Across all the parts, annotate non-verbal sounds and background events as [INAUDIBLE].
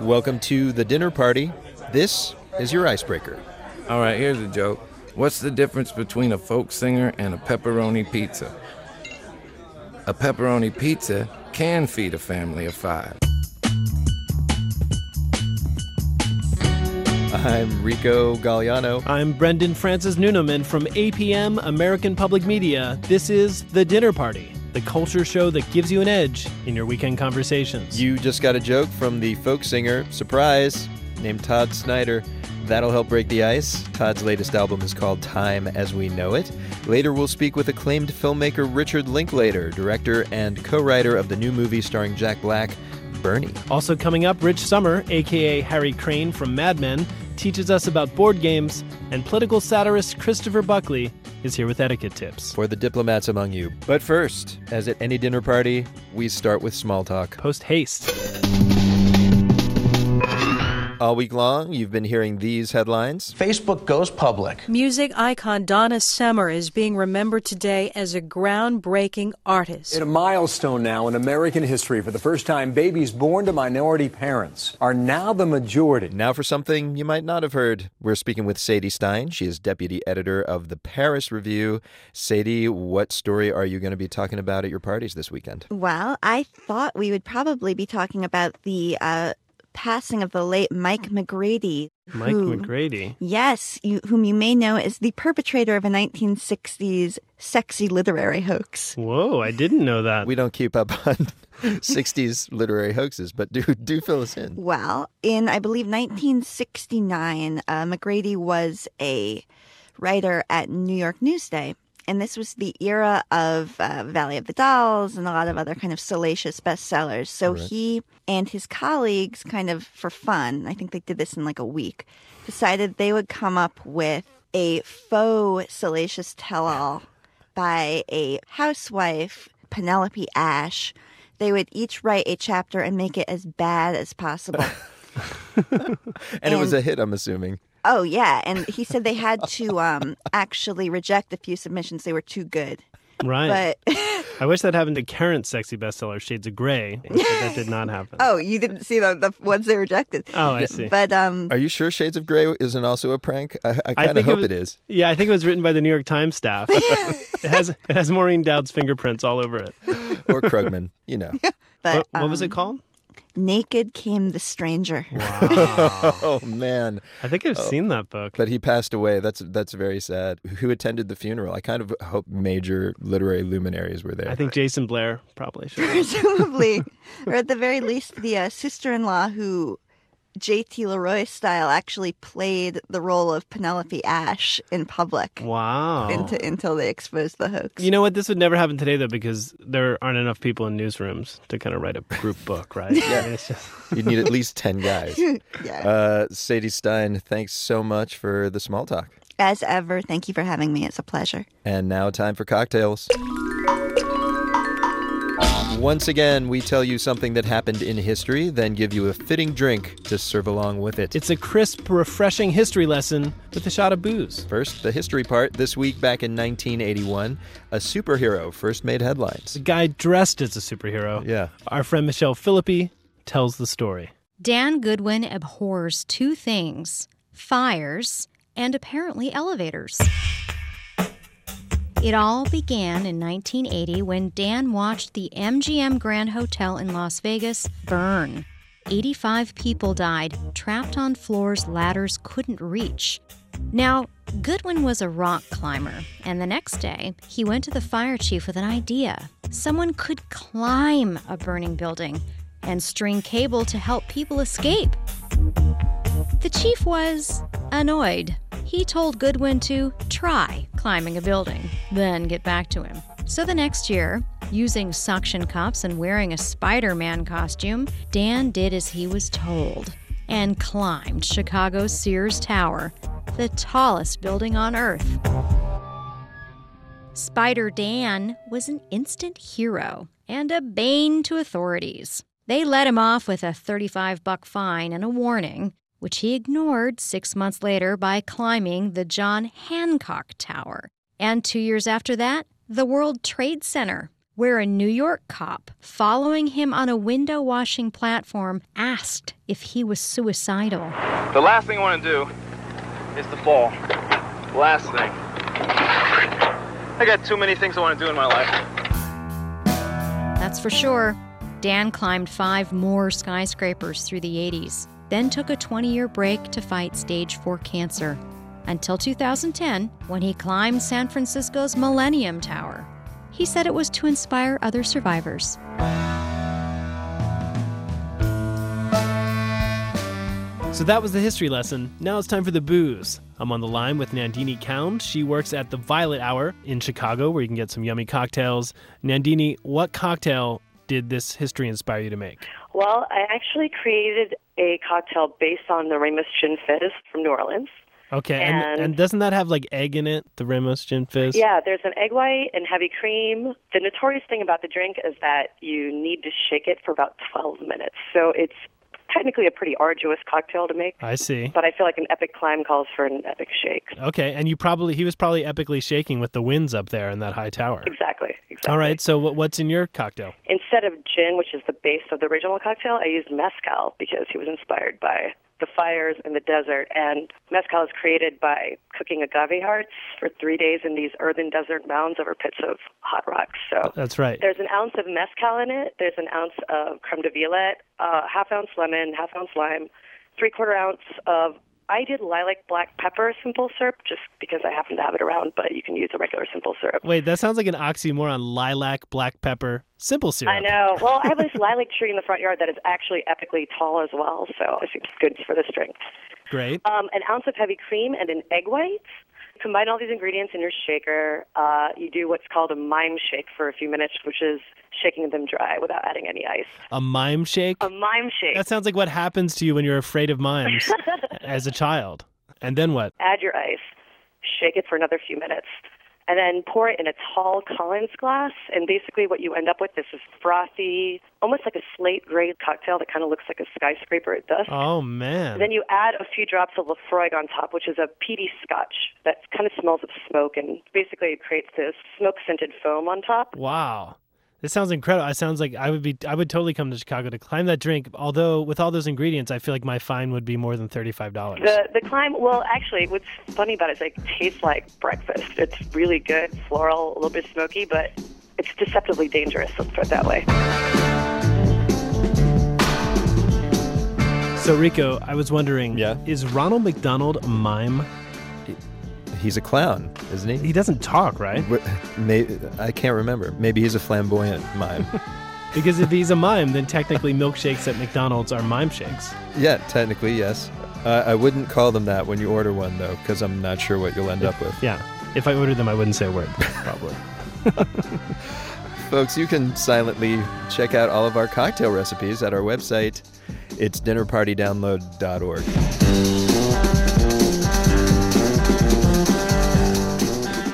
Welcome to the dinner party. This is your icebreaker. All right, here's a joke. What's the difference between a folk singer and a pepperoni pizza? A pepperoni pizza can feed a family of five. I'm Rico Galliano. I'm Brendan Francis Newnam from APM American Public Media. This is The Dinner Party, the culture show that gives you an edge in your weekend conversations. You just got a joke from the folk singer, surprise, named Todd Snider. That'll help break the ice. Todd's latest album is called Time as We Know It. Later, we'll speak with acclaimed filmmaker Richard Linklater, director and co writer of the new movie starring Jack Black, Bernie. Also coming up, Rich Sommer, aka Harry Crane from Mad Men, teaches us about board games, and political satirist Christopher Buckley is here with etiquette tips. For the diplomats among you. But first, as at any dinner party, we start with small talk. Post haste. All week long, you've been hearing these headlines. Facebook goes public. Music icon Donna Summer is being remembered today as a groundbreaking artist. In a milestone now in American history, for the first time, babies born to minority parents are now the majority. Now, for something you might not have heard, we're speaking with Sadie Stein. She is deputy editor of the Paris Review. Sadie, what story are you going to be talking about at your parties this weekend? Well, I thought we would probably be talking about the uh, passing of the late Mike McGrady. Mike who- McGrady. Yes, you, whom you may know as the perpetrator of a 1960s sexy literary hoax. Whoa, I didn't know that. We don't keep up on [LAUGHS] 60s literary hoaxes, but do do fill us in. Well, in I believe 1969, uh, McGrady was a writer at New York Newsday. And this was the era of uh, Valley of the Dolls and a lot of other kind of salacious bestsellers. So he and his colleagues, kind of for fun, I think they did this in like a week, decided they would come up with a faux salacious tell all by a housewife, Penelope Ash. They would each write a chapter and make it as bad as possible. [LAUGHS] And, it was a hit, I'm assuming. Oh yeah, and he said they had to um, actually reject a few submissions; they were too good. right. But I wish that happened to current sexy bestseller Shades of Grey. that did [LAUGHS] not happen. oh, you didn't see the, the ones they rejected. Oh, I see. But um, Are you sure Shades of Grey isn't also a prank? I, I I kind of think hope was- it is. Yeah, I think it was written by the New York Times staff. [LAUGHS] it has it has Maureen Dowd's fingerprints all over it. Or Krugman, you know. [LAUGHS] but What, what was it um, called? Naked came the stranger. [LAUGHS] oh man! I think I've seen that book. But he passed away. That's that's very sad. Who attended the funeral? I kind of hope major literary luminaries were there. I think Jason Blair probably should. Presumably, [LAUGHS] or at the very least, the uh, sister-in-law who J.T. Leroy style actually played the role of Penelope Ash in public Wow. into, until they exposed the hoax. You know what? This would never happen today, though, because there aren't enough people in newsrooms to kind of write a group book, right? [LAUGHS] yeah. it's just, you need at least ten guys. [LAUGHS] yeah. Uh, Sadie Stein, thanks so much for the small talk. As ever, thank you for having me. It's a pleasure. And now, time for cocktails. Once again, we tell you something that happened in history, then give you a fitting drink to serve along with it. it's a crisp, refreshing history lesson with a shot of booze. First, the history part. This week, back in 1981, a superhero first made headlines. A guy dressed as a superhero. Yeah. Our friend Michelle Philippi tells the story. Dan Goodwin abhors two things fires and apparently elevators. It all began in 1980 when Dan watched the MGM Grand Hotel in Las Vegas burn. 85 people died, trapped on floors ladders couldn't reach. Now, Goodwin was a rock climber, and the next day, he went to the fire chief with an idea. Someone could climb a burning building and string cable to help people escape. The chief was annoyed. He told Goodwin to try climbing a building, then get back to him. So the next year, using suction cups and wearing a Spider Man costume, Dan did as he was told and climbed Chicago's Sears Tower, the tallest building on Earth. Spider Dan was an instant hero and a bane to authorities. They let him off with a 35 buck fine and a warning, which he ignored six months later by climbing the John Hancock Tower. And two years after that, the World Trade Center. where a New York cop following him on a window washing platform asked if he was suicidal. The last thing I want to do is to fall. Last thing. I got too many things I want to do in my life. That's for sure. Dan climbed five more skyscrapers through the 80s, then took a 20 year break to fight stage 4 cancer. Until 2010, when he climbed San Francisco's Millennium Tower. He said it was to inspire other survivors. So that was the history lesson. Now it's time for the booze. I'm on the line with Nandini Khaund. She works at the Violet Hour in Chicago, where you can get some yummy cocktails. Nandini, what cocktail did this history inspire you to make? Well, I actually created a cocktail based on the Ramos Gin Fizz from New Orleans. Okay, and, And- and doesn't that have like egg in it, the Ramos Gin Fizz? Yeah, there's an egg white and heavy cream. The notorious thing about the drink is that you need to shake it for about 12 minutes. So it's technically a pretty arduous cocktail to make, I see. but I feel like an epic climb calls for an epic shake. Okay, and you probably he was probably epically shaking with the winds up there in that high tower. Exactly. Exactly. All right, so what's in your cocktail? Instead of gin, which is the base of the original cocktail, I used mezcal because he was inspired by the fires in the desert. And mezcal is created by cooking agave hearts for three days in these earthen desert mounds over pits of hot rocks. So That's right. there's an ounce of mezcal in it. There's an ounce of creme de violette, uh, half ounce lemon, half ounce lime, three quarter ounce of. I did lilac black pepper simple syrup just because I happen to have it around, but you can use a regular simple syrup. Wait, that sounds like an oxymoron. Lilac, black pepper, simple syrup. I know. Well, I have this lilac tree in the front yard that is actually epically tall as well, so I think it's good for the strength. Great. Um, an ounce of heavy cream and an egg white. Combine all these ingredients in your shaker. Uh, you do what's called a mime shake for a few minutes, which is shaking them dry without adding any ice. A mime shake? A mime shake. That sounds like what happens to you when you're afraid of mimes [LAUGHS] as a child. And then what? Add your ice. Shake it for another few minutes. And then pour it in a tall Collins glass. And basically, what you end up with is this frothy, almost like a slate gray cocktail that kind of looks like a skyscraper at dusk. Oh, man. Then you add a few drops of Laphroaig on top, which is a peaty scotch that kind of smells of smoke and basically it creates this smoke scented foam on top. Wow. This sounds incredible. It sounds like I would be I would totally come to Chicago to climb that drink. Although with all those ingredients, I feel like my fine would be more than thirty five dollars. The the climb, well, actually, what's funny about it is it tastes like breakfast. It's really good, floral, a little bit smoky, but it's deceptively dangerous. Let's put it that way. So Rico, I was wondering, Yeah? is Ronald McDonald a mime? He's a clown, isn't he? He doesn't talk, right? Wh- May, I can't remember. Maybe he's a flamboyant mime. [LAUGHS] Because if he's a mime, then technically milkshakes at McDonald's are mime shakes. yeah, technically, yes. Uh, I wouldn't call them that when you order one, though, because I'm not sure what you'll end up with. Yeah. If I ordered them, I wouldn't say a word, [LAUGHS] probably. Folks, you can silently check out all of our cocktail recipes at our website. It's dinnerpartydownload.org.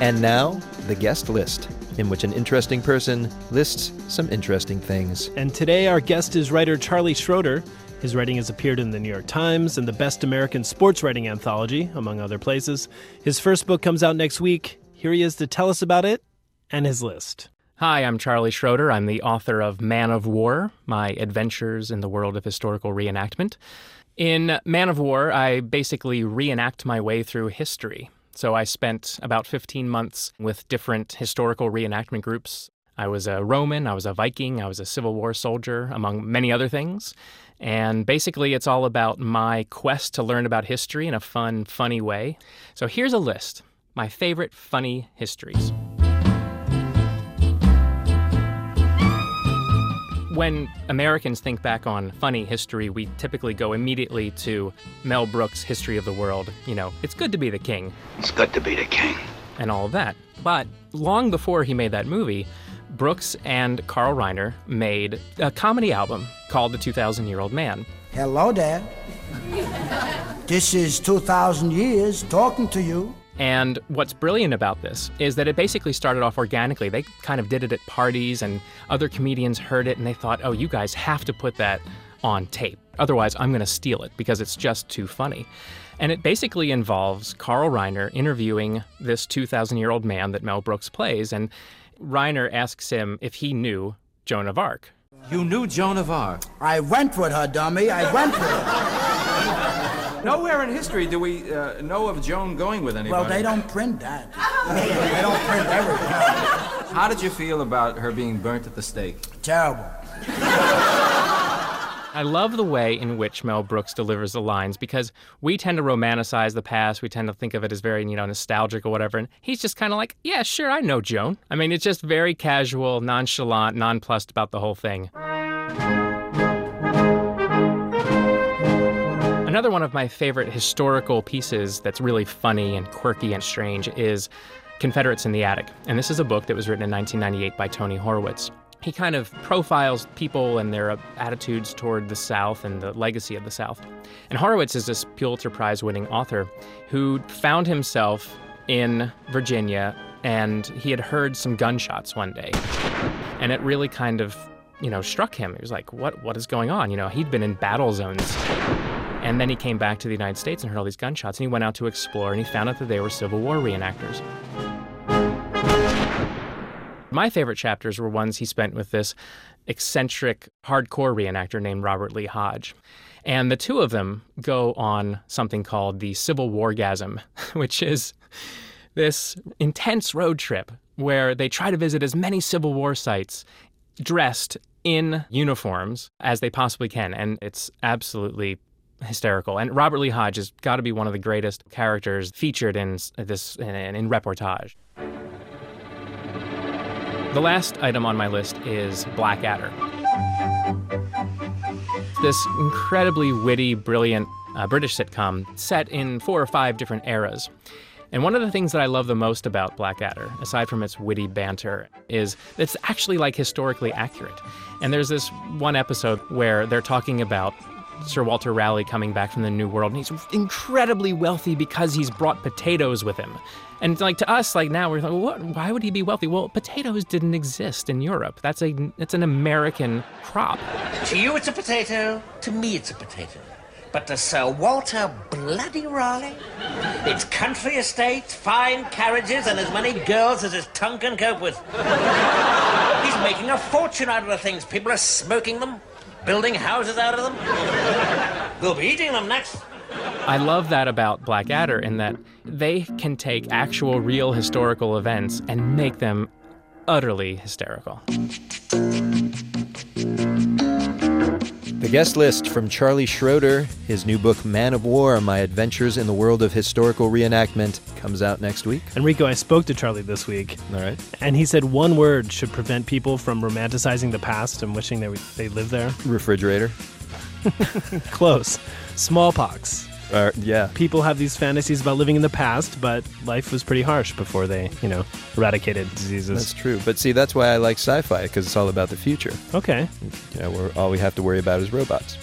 And now, the guest list, in which an interesting person lists some interesting things. And today, our guest is writer Charlie Schroeder. His writing has appeared in the New York Times and the Best American Sports Writing Anthology, among other places. His first book comes out next week. Here he is to tell us about it and his list. Hi, I'm Charlie Schroeder. I'm the author of Man of War My Adventures in the World of Historical Reenactment. In Man of War, I basically reenact my way through history. So I spent about 15 months with different historical reenactment groups. I was a Roman, I was a Viking, I was a Civil War soldier, among many other things. And basically, it's all about my quest to learn about history in a fun, funny way. So here's a list my favorite funny histories. When Americans think back on funny history, we typically go immediately to Mel Brooks' History of the World. You know, it's good to be the king. It's good to be the king. And all of that. But long before he made that movie, Brooks and Carl Reiner made a comedy album called The 2,000 Year Old Man. Hello Dad. this is 2,000 years talking to you. And what's brilliant about this is that it basically started off organically. They kind of did it at parties, and other comedians heard it and they thought, oh, you guys have to put that on tape. Otherwise, I'm going to steal it because it's just too funny. And it basically involves Carl Reiner interviewing this 2,000 year old man that Mel Brooks plays. And Reiner asks him if he knew Joan of Arc. You knew Joan of Arc? I went with her, dummy. I went with her. Nowhere in history do we uh, know of Joan going with anybody. Well, they don't print that. they don't print everything. How did you feel about her being burnt at the stake? Terrible. [LAUGHS] I love the way in which Mel Brooks delivers the lines because we tend to romanticize the past. We tend to think of it as very, you know, nostalgic or whatever. And he's just kind of like, yeah, sure, I know Joan. I mean, it's just very casual, nonchalant, nonplussed about the whole thing. Another one of my favorite historical pieces that's really funny and quirky and strange is Confederates in the Attic. And this is a book that was written in 1998 by Tony Horwitz he kind of profiles people and their attitudes toward the South and the legacy of the South. And Horwitz is this Pulitzer Prize winning author who found himself in Virginia and he had heard some gunshots one day. And it really kind of, you know, struck him. He was like, what, what is going on? You know, he'd been in battle zones. And then he came back to the United States and heard all these gunshots and he went out to explore and he found out that they were Civil War reenactors. My favorite chapters were ones he spent with this eccentric hardcore reenactor named Robert Lee Hodge. And the two of them go on something called the Civil Wargasm, [LAUGHS] which is this intense road trip where they try to visit as many Civil War sites dressed in uniforms as they possibly can. And it's absolutely hysterical. And Robert Lee Hodge has got to be one of the greatest characters featured in this in, in reportage. The last item on my list is Blackadder. This incredibly witty, brilliant uh, British sitcom set in four or five different eras. And one of the things that I love the most about Blackadder, aside from its witty banter, is it's actually like historically accurate. And there's this one episode where they're talking about Sir Walter Raleigh coming back from the New World, and he's incredibly wealthy because he's brought potatoes with him. And like to us, like now we're like, what? Why would he be wealthy? Well, potatoes didn't exist in Europe. That's a it's an American crop. To you, it's a potato. To me, it's a potato. But to Sir Walter Bloody Raleigh, it's country estates, fine carriages, and as many girls as his tongue can cope with. He's making a fortune out of the things. People are smoking them, building houses out of them. We'll be eating them next. I love that about Blackadder in that they can take actual real historical events and make them utterly hysterical. The guest list from Charlie Schroeder, his new book Man of War: My Adventures in the World of Historical Reenactment comes out next week. Enrico, I spoke to Charlie this week. All right. And he said one word should prevent people from romanticizing the past and wishing they they lived there. Refrigerator. [LAUGHS] Close. Smallpox. Uh, yeah. People have these fantasies about living in the past, but life was pretty harsh before they, you know, eradicated diseases. That's true. But see, that's why I like sci-fi because it's all about the future. Okay. You know, we're, all we have to worry about is robots.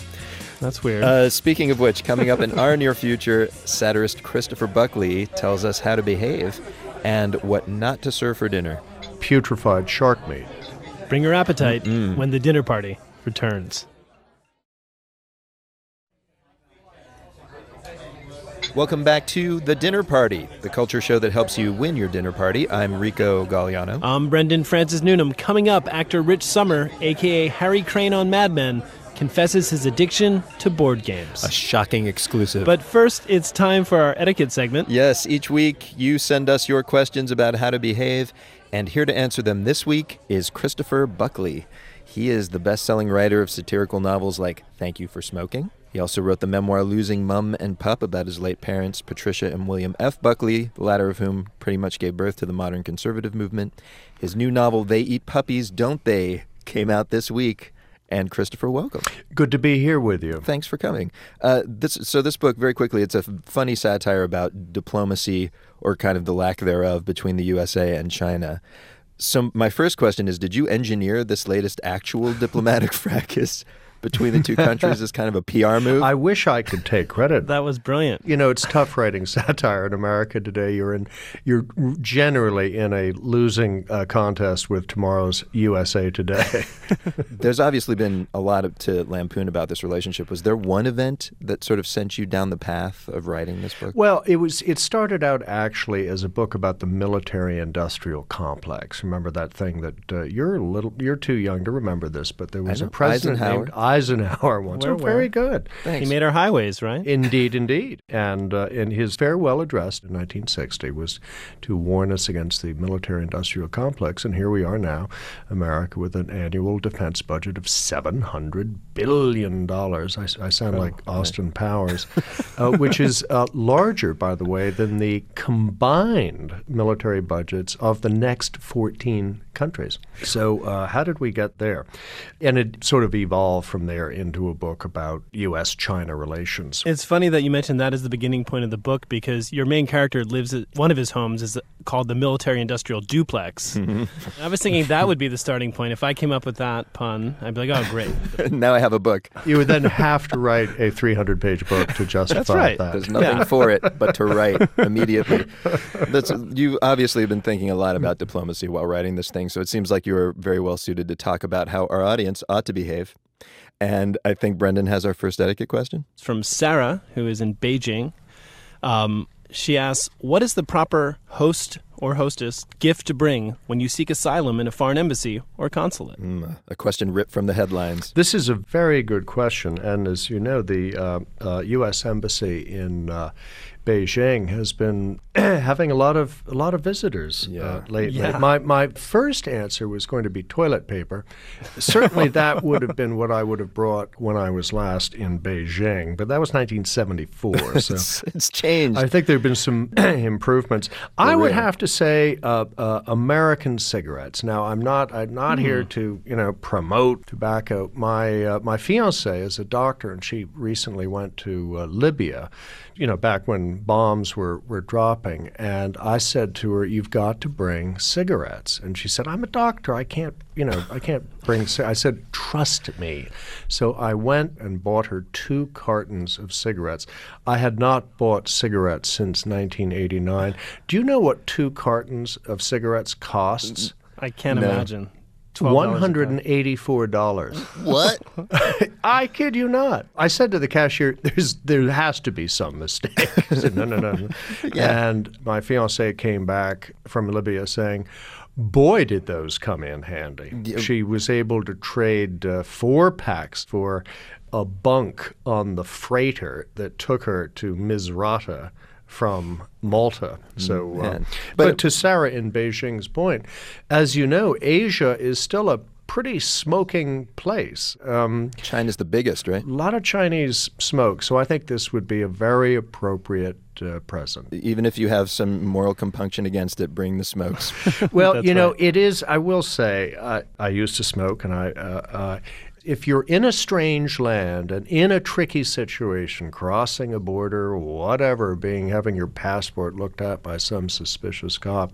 That's weird. Uh, speaking of which, coming up in our near future, satirist Christopher Buckley tells us how to behave and what not to serve for dinner. Putrefied shark meat. Bring your appetite mm when the dinner party returns. Welcome back to The Dinner Party, the culture show that helps you win your dinner party. I'm Rico Galliano. I'm Brendan Francis Newnam. Coming up, actor Rich Sommer, aka Harry Crane on Mad Men, confesses his addiction to board games. A shocking exclusive. But first, it's time for our etiquette segment. Yes, each week you send us your questions about how to behave, and here to answer them this week is Christopher Buckley. He is the best selling writer of satirical novels like Thank You for Smoking, he also wrote the memoir Losing Mum and Pup about his late parents, Patricia and William F. Buckley, the latter of whom pretty much gave birth to the modern conservative movement. His new novel, They Eat Puppies, Don't They, came out this week. And Christopher, welcome. Good to be here with you. Thanks for coming. Uh, this, so this book, very quickly, it's a funny satire about diplomacy or kind of the lack thereof between the USA and China. So my first question is: Did you engineer this latest actual diplomatic [LAUGHS] fracas between the two countries as kind of a PR move? I wish I could take credit. That was brilliant. You know, it's tough writing [LAUGHS] satire in America today. You're in, you're generally in a losing uh, contest with tomorrow's USA Today. [LAUGHS] There's obviously been a lot of, to lampoon about this relationship. Was there one event that sort of sent you down the path of writing this book? Well, it was. It started out actually as a book about the military-industrial complex. Remember that thing that uh, you're a little, you're too young to remember this, but there was a president Eisenhower. named Eisenhower [LAUGHS] once. Where, oh, very where? good. He made our highways, right? Indeed, indeed. And uh, in his farewell address in 1960 was to warn us against the military industrial complex. And here we are now, America with an annual defense budget of $700 billion. I, I sound Oh, like Austin Powers, [LAUGHS] uh, which is uh, larger, by the way, than the combined military budgets of the next 14 countries. So, uh, how did we get there? And it sort of evolved from there into a book about U.S. China relations. It's funny that you mentioned that as the beginning point of the book because your main character lives at one of his homes is called the military industrial duplex. [LAUGHS] I was thinking that would be the starting point. If I came up with that pun, I'd be like, oh, great. [LAUGHS] now I have a book. You would then have to write a 300 page book to justify right. that. There's nothing for it but to write [LAUGHS] immediately. That's, you obviously have been thinking a lot about diplomacy while writing this thing, so it seems like you're very well suited to talk about how our audience ought to behave. And I think Brendan has our first etiquette question. It's from Sarah, who is in Beijing. Um, she asks, What is the proper host or hostess gift to bring when you seek asylum in a foreign embassy or consulate? Mm, a question ripped from the headlines. This is a very good question. And as you know, the uh, uh, U.S. Embassy in uh, Beijing has been [CLEARS THROAT] having a lot of a lot of visitors uh, lately. Yeah. My my first answer was going to be toilet paper. Certainly, [LAUGHS] that would have been what I would have brought when I was last in Beijing, but that was 1974. [LAUGHS] So it's, it's changed. I think there have been some [CLEARS THROAT] improvements. I would really? have to say uh, uh, American cigarettes. Now, I'm not I'm not here to you know promote tobacco. My uh, my fiance is a doctor, and she recently went to uh, Libya. You know, back when bombs were, were dropping, and I said to her, "You've got to bring cigarettes." And she said, "I'm a doctor. I can't, you know, I can't bring." ci-" I said, "Trust me." So I went and bought her two cartons of cigarettes. I had not bought cigarettes since 1989. Do you know what two cartons of cigarettes costs? I can't No. imagine. One $12 hundred a and eighty-four dollars. What? [LAUGHS] I kid you not. I said to the cashier, "There's there has to be some mistake." [LAUGHS] I said, "No, no, no." no. [LAUGHS] Yeah. And my fiance came back from Libya saying. Boy, did those come in handy. Yeah. She was able to trade uh, four packs for a bunk on the freighter that took her to Misrata from Malta. So, uh, but, But- to Sarah in Beijing's point, as you know, Asia is still a pretty smoking place. Um, China's the biggest, right? a lot of Chinese smoke, so I think this would be a very appropriate uh, present. Even if you have some moral compunction against it, bring the smokes. [LAUGHS] Well, [LAUGHS] you know, right. it is. I will say, I, I used to smoke, and I. Uh, uh, if you're in a strange land and in a tricky situation, crossing a border, whatever, being having your passport looked at by some suspicious cop,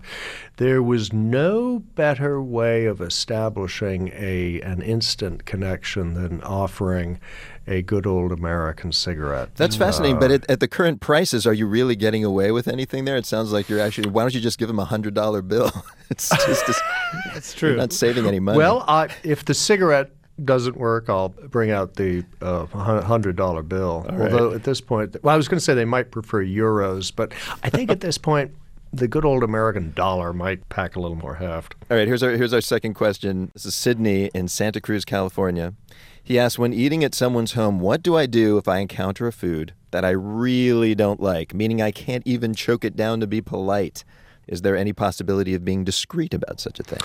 there was no better way of establishing a an instant connection than offering a good old American cigarette. That's fascinating. But at, at the current prices, are you really getting away with anything there? It sounds like you're actually. Why don't you just give them a hundred dollar bill? [LAUGHS] it's just. [LAUGHS] That's true. You're not saving any money. Well, I, if the cigarette doesn't work, I'll bring out the uh, hundred dollar bill. Although at this point, well, I was going to say they might prefer euros, but I think at this point. The good old American dollar might pack a little more heft. All right, here's our here's our second question. This is Sydney in Santa Cruz, California. He asks, when eating at someone's home, what do I do if I encounter a food that I really don't like, meaning I can't even choke it down to be polite? Is there any possibility of being discreet about such a thing?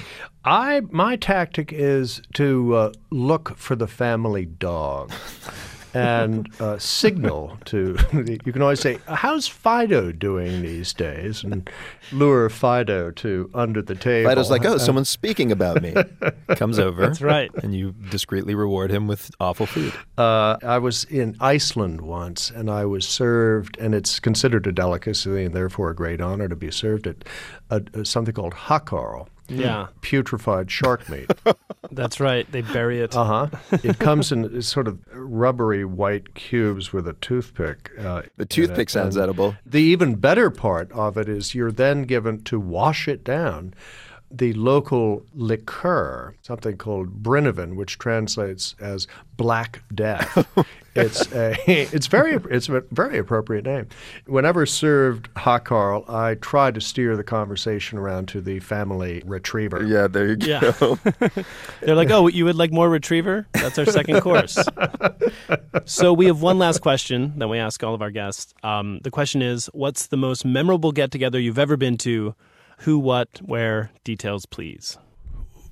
I my tactic is to uh, look for the family dog. [LAUGHS] And uh, signal to [LAUGHS] you can always say, "How's Fido doing these days?" and lure Fido to under the table. Fido's like, oh, someone's speaking about me. [LAUGHS] Comes over. That's right. And you discreetly reward him with awful food. Uh, I was in Iceland once, and I was served, and it's considered a delicacy and therefore a great honor to be served at uh, uh, something called hakarl. Yeah. putrefied shark meat. [LAUGHS] That's right. They bury it. Uh huh. [LAUGHS] It comes in sort of rubbery white cubes with a toothpick. Uh, The toothpick sounds And edible. The even better part of it is you're then given to wash it down. The local liqueur, something called Brennivin, which translates as Black Death. [LAUGHS] it's a, [LAUGHS] it's very, it's a very appropriate name. Whenever served hot Carl, I try to steer the conversation around to the family retriever. Yeah, there you Yeah. [LAUGHS] They're like, oh, you would like more retriever? That's our second course. so we have one last question that we ask all of our guests. Um, the question is, what's the most memorable get together you've ever been to? Who, what, where? Details, please.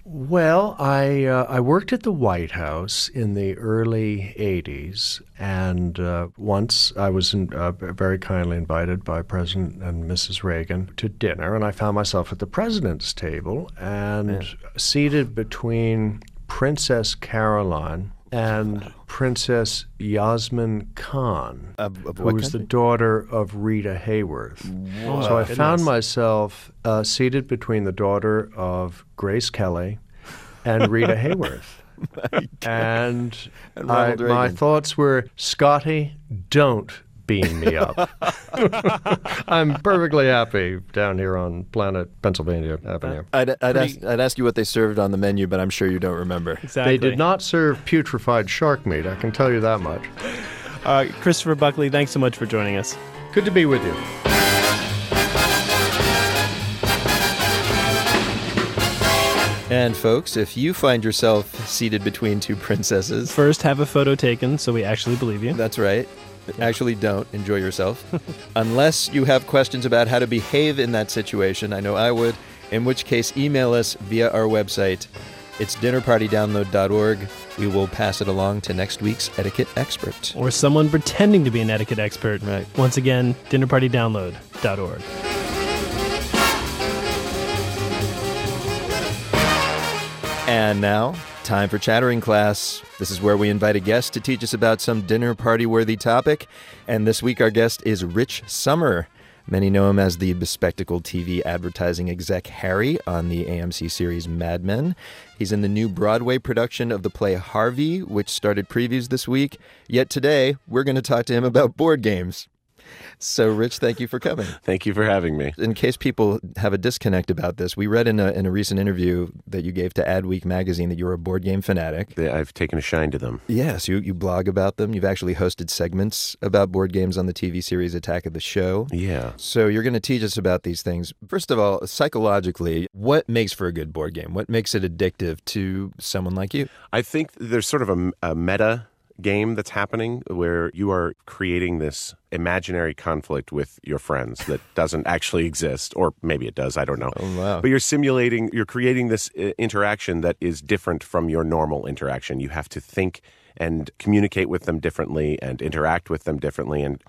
Well, I uh, I worked at the White House in the early '80s, and uh, once I was in, uh, very kindly invited by President and Mrs. Reagan to dinner, and I found myself at the president's table and seated between Princess Caroline and Princess Yasmin Khan, of who was the daughter of Rita Hayworth. Whoa. So I Goodness. found myself uh, seated between the daughter of Grace Kelly and Rita [LAUGHS] Hayworth. and And I, my thoughts were, Scotty, don't beam me up. [LAUGHS] I'm perfectly happy down here on planet Pennsylvania Avenue. I'd, I'd, Pretty- ask, I'd ask you what they served on the menu, but I'm sure you don't remember. Exactly. They did not serve putrefied shark meat, I can tell you that much. Uh, Christopher Buckley, thanks so much for joining us. Good to be with you. And folks, if you find yourself seated between two princesses, First, have a photo taken so we actually believe you. That's right. Actually, don't enjoy yourself. [LAUGHS] Unless you have questions about how to behave in that situation, I know I would, in which case, email us via our website. It's dinnerpartydownload.org. We will pass it along to next week's etiquette expert. Or someone pretending to be an etiquette expert. Right. Once again, dinnerpartydownload.org. And now, time for Chattering Class. This is where we invite a guest to teach us about some dinner party worthy topic. And this week, our guest is Rich Sommer. Many know him as the bespectacled TV advertising exec Harry on the AMC series Mad Men. He's in the new Broadway production of the play Harvey, which started previews this week. Yet today, we're going to talk to him about board games. So, Rich, thank you for coming. [LAUGHS] Thank you for having me. In case people have a disconnect about this, we read in a, in a recent interview that you gave to Adweek magazine that you're a board game fanatic. I've taken a shine to them. Yes, you, you blog about them. You've actually hosted segments about board games on the TV series Attack of the Show. Yeah. So you're going to teach us about these things. First of all, psychologically, what makes for a good board game? What makes it addictive to someone like you? I think there's sort of a, a meta game that's happening where you are creating this imaginary conflict with your friends that [LAUGHS] doesn't actually exist or maybe it does i don't know oh, wow. but you're simulating you're creating this uh, interaction that is different from your normal interaction you have to think and communicate with them differently and interact with them differently and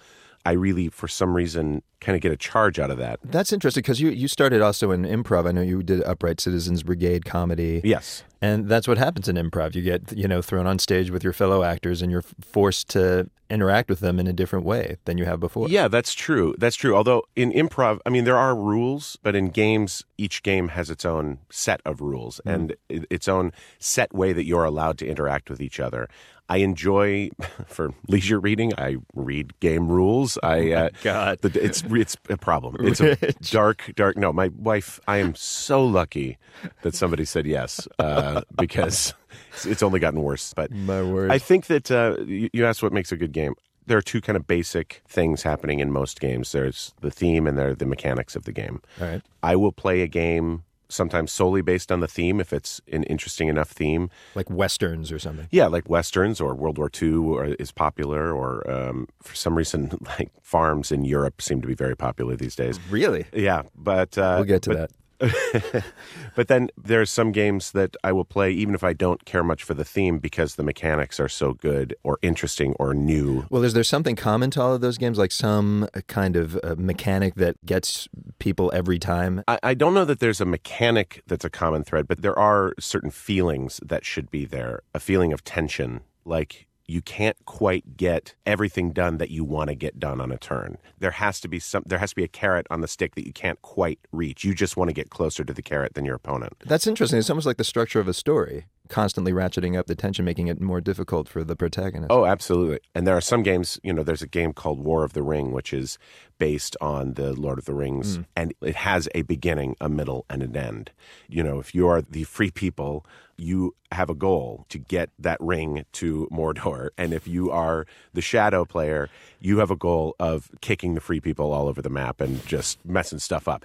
i really for some reason kind of get a charge out of that That's interesting because you, you started also in improv. I know you did Upright Citizens Brigade comedy. Yes. And that's what happens in improv. You get, you know, thrown on stage with your fellow actors and you're forced to interact with them in a different way than you have before. Yeah, that's true. That's true. Although in improv, I mean, there are rules, but in games, each game has its own set of rules Mm. and its own set way that you're allowed to interact with each other. I enjoy, [LAUGHS] for leisure reading, I read game rules. I uh, God, the, it's it's a problem. [LAUGHS] It's a dark, dark. No, my wife. I am so lucky that somebody said yes uh, because it's- it's only gotten worse. But My word. I think that uh, you, you asked what makes a good game. There are two kind of basic things happening in most games. There's the theme and there are the mechanics of the game. All right. I will play a game sometimes solely based on the theme if it's an interesting enough theme. Like westerns or something. Yeah, like westerns or World War II or, is popular, or um, for some reason, [LAUGHS] like farms in Europe seem to be very popular these days. Really? Yeah, but uh, We'll get to but- [LAUGHS] but then there are some games that I will play even if I don't care much for the theme because the mechanics are so good or interesting or new. Well, is there something common to all of those games, like some kind of uh, mechanic that gets people every time? I, I don't know that there's a mechanic that's a common thread, but there are certain feelings that should be there. A feeling of tension, like you can't quite get everything done that you want to get done on a turn. There has to be some there has to be a carrot on the stick that you can't quite reach. You just want to get closer to the carrot than your opponent. That's interesting. It's almost like the structure of a story, constantly ratcheting up the tension, making it more difficult for the protagonist. Oh, absolutely. And there are some games, you know, there's a game called War of the Ring, which is based on the Lord of the Rings, Mm. and it has a beginning, a middle, and an end. You know, if you are the free people, you have a goal to get that ring to Mordor. [LAUGHS] And if you are the shadow player, you have a goal of kicking the free people all over the map and just messing stuff up.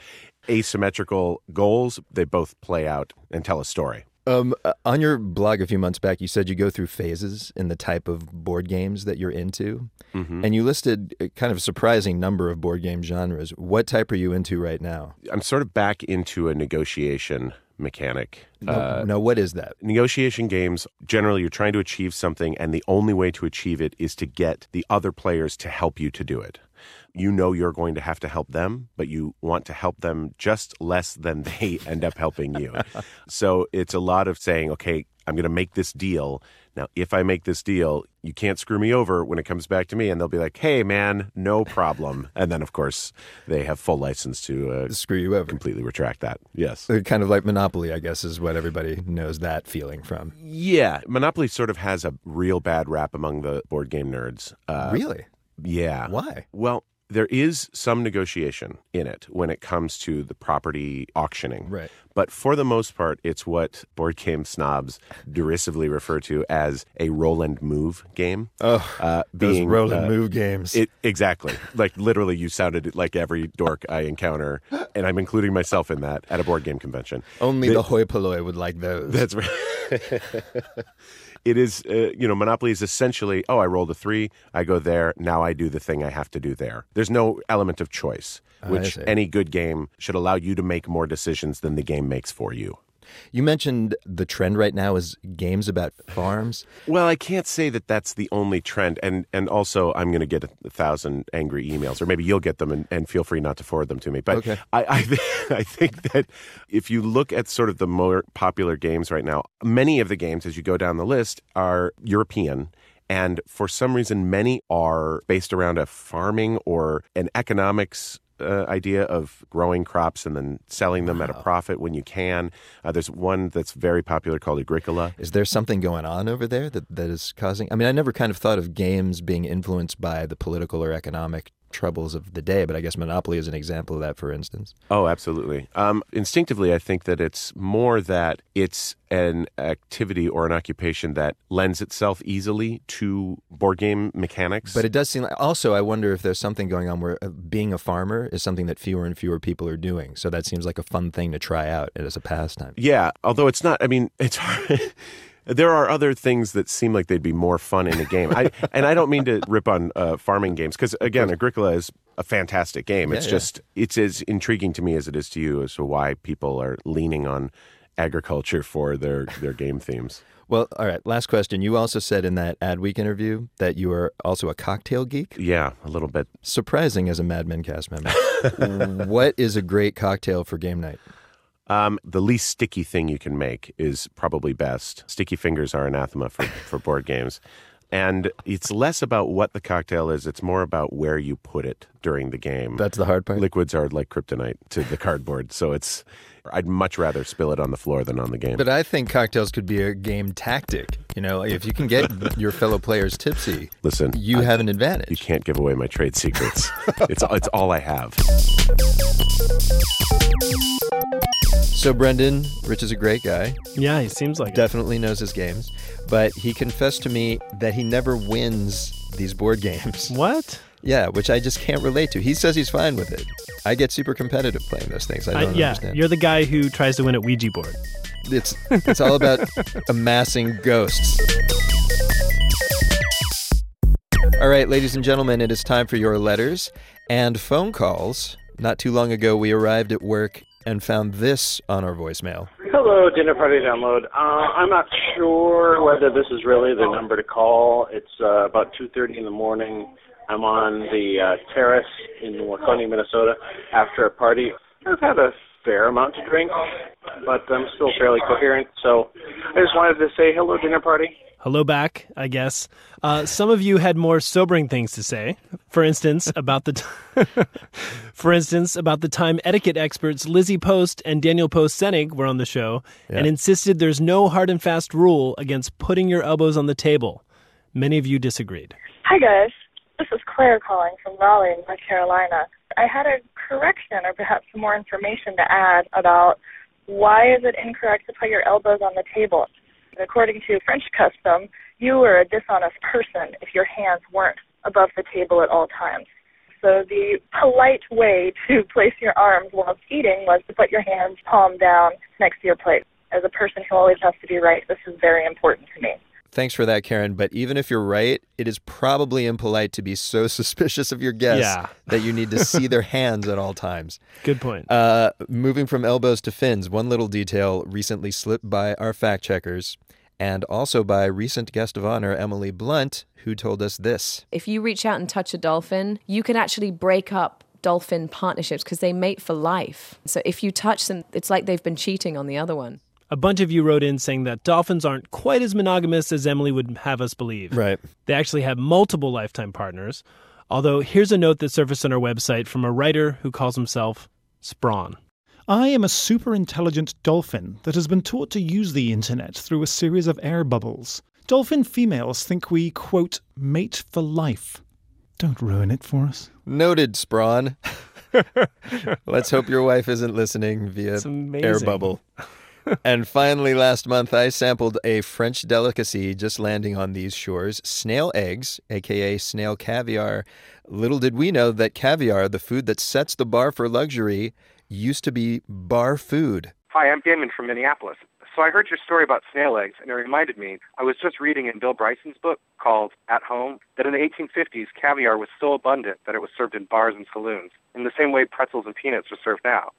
Asymmetrical goals, they both play out and tell a story. Um, uh, on your blog a few months back, you said you go through phases in the type of board games that you're into, Mhm. and you listed a kind of surprising number of board game genres. What type are you into right now? I'm sort of back into a negotiation mechanic. No, no, what is that? Negotiation games, generally, you're trying to achieve something, and the only way to achieve it is to get the other players to help you to do it. You know you're going to have to help them, but you want to help them just less than [LAUGHS] they end up helping you. so it's a lot of saying, okay, I'm going to make this deal. Now, if I make this deal, you can't screw me over when it comes back to me. And they'll be like, hey, man, no problem. [LAUGHS] and then, of course, they have full license to uh, screw you over. Completely retract that. Yes. Kind of like Monopoly, I guess, is what everybody knows that feeling from. Yeah, Monopoly sort of has a real bad rap among the board game nerds. Uh, Really? Yeah. Why? Well, there is some negotiation in it when it comes to the property auctioning. Right. But for the most part, it's what board game snobs derisively refer to as a roll and move game. Oh, uh, those being, roll and uh, move games. It, exactly. like literally, you sounded like every dork I encounter, and I'm including myself in that at a board game convention. Only The- the hoi polloi would like those. that's right. [LAUGHS] it is, uh, you know, Monopoly is essentially, oh, I rolled a three, I go there, now I do the thing I have to do there. There's no element of choice, which any good game should allow you to make more decisions than the game makes for you. You mentioned the trend right now is games about farms. Well, I can't say that that's the only trend, and and also I'm going to get a, a thousand angry emails, or maybe you'll get them, and, and feel free not to forward them to me. But Okay. I I, th- [LAUGHS] I think that if you look at sort of the more popular games right now, many of the games as you go down the list are European. And for some reason, many are based around a farming or an economics uh, idea of growing crops and then selling them at a profit when you can. Uh, there's one that's very popular called Agricola. Is there something going on over there that, that is causing? I mean, I never kind of thought of games being influenced by the political or economic troubles of the day, but I guess Monopoly is an example of that, for instance. Oh, absolutely. Um, instinctively, I think that it's more that it's an activity or an occupation that lends itself easily to board game mechanics. But it does seem like. Also, I wonder if there's something going on where uh, being a farmer is something that fewer and fewer people are doing. So that seems like a fun thing to try out as a pastime. yeah, although it's not. I mean, it's [LAUGHS] hard. There are other things that seem like they'd be more fun in a game. I, [LAUGHS] and I don't mean to rip on uh, farming games because, again, Agricola is a fantastic game. It's Yeah, yeah. just, it's as intriguing to me as it is to you as to why people are leaning on agriculture for their, their game themes. Well, all right. Last question. You also said in that Adweek interview that you are also a cocktail geek. Yeah, a little bit. Surprising as a Mad Men cast member. [LAUGHS] what is a great cocktail for game night? Um, the least sticky thing you can make is probably best. Sticky fingers are anathema for, [LAUGHS] for board games. And it's less about what the cocktail is, it's more about where you put it during the game. That's the hard part. Liquids are like kryptonite to the cardboard. So it's, I'd much rather spill it on the floor than on the game. But I think cocktails could be a game tactic. You know, if you can get [LAUGHS] your fellow players tipsy, Listen, you I- have an advantage. You can't give away my trade secrets. [LAUGHS] it's, it's all I have. So, Brendan, Rich is a great guy. Yeah, he seems like it. Definitely knows his games. But he confessed to me that he never wins these board games. [LAUGHS] What? Yeah, which I just can't relate to. He says he's fine with it. I get super competitive playing those things. I I- don't yeah, understand. you're the guy who tries to win at Ouija board. It's it's all about [LAUGHS] amassing ghosts. All right, ladies and gentlemen, it is time for your letters and phone calls. Not too long ago, we arrived at work and found this on our voicemail. Hello, Dinner Party Download. Uh, I'm not sure whether this is really the number to call. It's uh, about 2:30 in the morning. I'm on the uh, terrace in Waconia, Minnesota, after a party. I've had a fair amount to drink, but I'm still fairly coherent. So I just wanted to say hello, Dinner Party. Hello back, I guess. Uh, some of you had more sobering things to say. For instance, about the t- [LAUGHS] for instance about the time etiquette experts Lizzie Post and Daniel Post Senning were on the show and insisted there's no hard and fast rule against putting your elbows on the table. Many of you disagreed. Hi, guys. This is Claire calling from Raleigh, North Carolina. I had a correction or perhaps some more information to add about why is it incorrect to put your elbows on the table. According to French custom, you were a dishonest person if your hands weren't above the table at all times. So the polite way to [LAUGHS] place your arms while eating was to put your hands palm down next to your plate. As a person who always has to be right, this is very important to me. Thanks for that, Karen. But even if you're right, it is probably impolite to be so [LAUGHS] suspicious of your guests Yeah. that you need to see their [LAUGHS] hands at all times. Good point. Uh, moving from elbows to fins, one little detail recently slipped by our fact checkers and also by recent guest of honor, Emily Blunt, who told us this. If you reach out and touch a dolphin, you can actually break up dolphin partnerships because they mate for life. So if you touch them, it's like they've been cheating on the other one. A bunch of you wrote in saying that dolphins aren't quite as monogamous as Emily would have us believe. Right. They actually have multiple lifetime partners. Although, here's a note that surfaced on our website from a writer who calls himself Sprawn. I am a super intelligent dolphin that has been taught to use the internet through a series of air bubbles. Dolphin females think we, quote, mate for life. Don't ruin it for us. Noted, Sprawn. [LAUGHS] Let's hope your wife isn't listening via air bubble. And finally, last month, I sampled a French delicacy just landing on these shores snail eggs, aka snail caviar. Little did we know that caviar, the food that sets the bar for luxury, used to be bar food. Hi, I'm Damon from Minneapolis. So I heard your story about snail eggs, and it reminded me. I was just reading in Bill Bryson's book called At Home that in the 1850s, caviar was so abundant that it was served in bars and saloons, in the same way pretzels and peanuts are served now,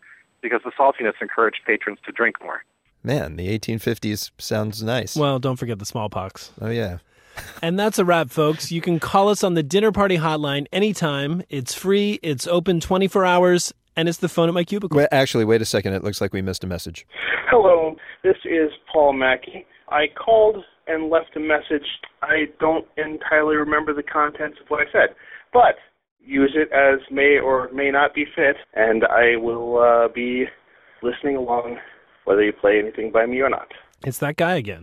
because the saltiness encouraged patrons to drink more. Man, the 1850s sounds nice. Well, don't forget the smallpox. Oh, yeah. And that's a wrap, folks. You can call us on the dinner party hotline anytime. It's free, it's open 24 hours, and it's the phone at my cubicle. Wait, actually, wait a second. It looks like we missed a message. Hello, this is Paul Mackey. I called and left a message. I don't entirely remember the contents of what I said, but use it as may or may not be fit, and I will uh, be listening along whether you play anything by me or not. It's that guy again.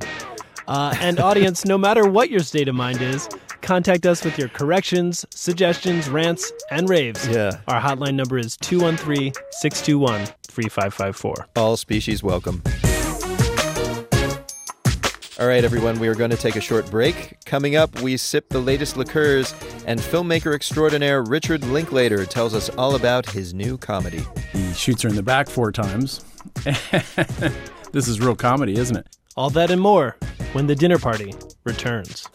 Uh, and audience, no matter what your state of mind is, contact us with your corrections, suggestions, rants, and raves. Yeah. Our hotline number is 213 621 3554. All species welcome. All right, everyone, we are going to take a short break. Coming up, we sip the latest liqueurs, and filmmaker extraordinaire Richard Linklater tells us all about his new comedy. He shoots her in the back four times. [LAUGHS] this is real comedy, isn't it? All that and more when the dinner party returns.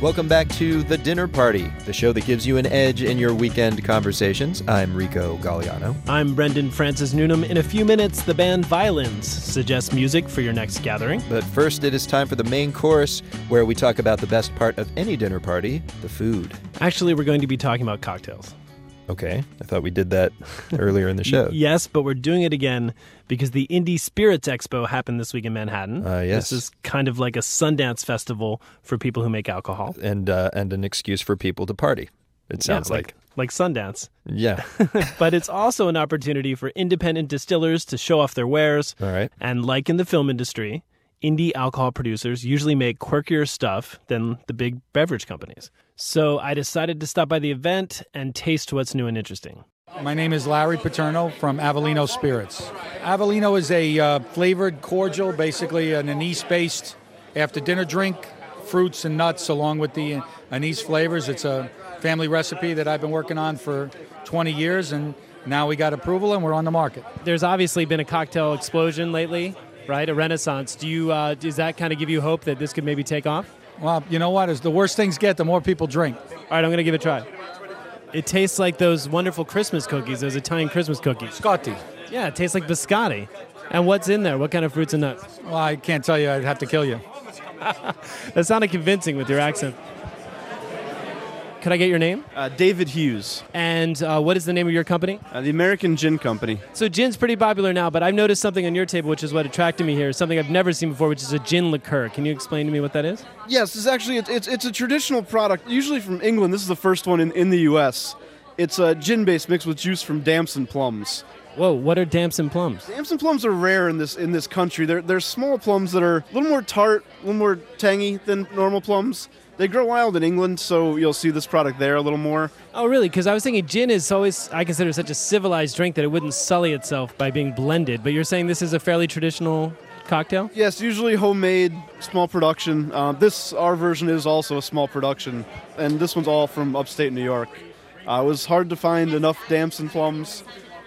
Welcome back to The Dinner Party, the show that gives you an edge in your weekend conversations. I'm Rico Gagliano. I'm Brendan Francis Newnam. In a few minutes, the band Violens suggests music for your next gathering. But first, it is time for the main course, where we talk about the best part of any dinner party the food. Actually, we're going to be talking about cocktails. Okay, I thought we did that earlier in the [LAUGHS] show. Yes, but we're doing it again because the Indie Spirits Expo happened this week in Manhattan. Uh, yes. This is kind of like a Sundance festival for people who make alcohol. And uh, and an excuse for people to party. It sounds Yeah, like. like Sundance. Yeah. [LAUGHS] [LAUGHS] but it's also an opportunity for independent distillers to show off their wares. All right. And like in the film industry, indie alcohol producers usually make quirkier stuff than the big beverage companies. So I decided to stop by the event and taste what's new and interesting. My name is Larry Paterno from Avellino Spirits. Avellino is a uh, flavored cordial, basically an anise based after dinner drink, fruits and nuts along with the anise flavors. It's a family recipe that I've been working on for 20 years, and now we got approval and we're on the market. There's obviously been a cocktail explosion lately, right? A renaissance. Do you uh, does that kind of give you hope that this could maybe take off? Well, you know what? As the worse things get, the more people drink. All right, I'm going to give it a try. It tastes like those wonderful Christmas cookies, those Italian Christmas cookies. Scotti. Yeah, it tastes like biscotti. And what's in there? What kind of fruits and nuts? Well, I can't tell you. I'd have to kill you. [LAUGHS] that sounded convincing with your accent. Could I get your name? Uh, David Hughes. And uh, what is the name of your company? Uh, the American Gin Company. So gin's pretty popular now, but I've noticed something on your table, which is what attracted me here. Something I've never seen before, which is a gin liqueur. Can you explain to me what that is? Yes, it's actually it's, it's, it's a traditional product, usually from England. This is the first one in, in the U.S. It's a gin base mixed with juice from damson plums. Whoa, what are damson plums? Damson plums are rare in this in this country. They're they're small plums that are a little more tart, a little more tangy than normal plums. They grow wild in England, so you'll see this product there a little more. Oh, really? Because I was thinking gin is always, I consider such a civilized drink that it wouldn't sully itself by being blended. But you're saying this is a fairly traditional cocktail? Yes, usually homemade, small production. Uh, this our version is also a small production, and this one's all from upstate New York. Uh, it was hard to find enough damson plums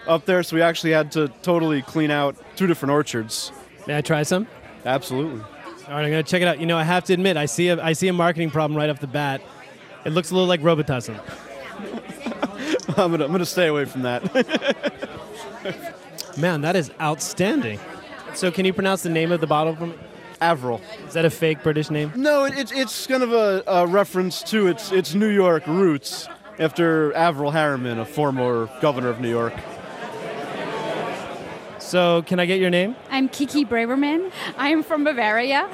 up there, so we actually had to totally clean out two different orchards. May I try some? Absolutely. All right, I'm gonna check it out. You know, I have to admit, I see a, I see a marketing problem right off the bat. It looks a little like Robitussin. [LAUGHS] I'm gonna, I'm gonna stay away from that. Man, that is outstanding. So, can you pronounce the name of the bottle me? Averell. Is that a fake British name? No, it, it's it's kind of a, a reference to its its New York roots after Averell Harriman, a former governor of New York. So, can I get your name? I'm Kiki Braverman. I'm from Bavaria.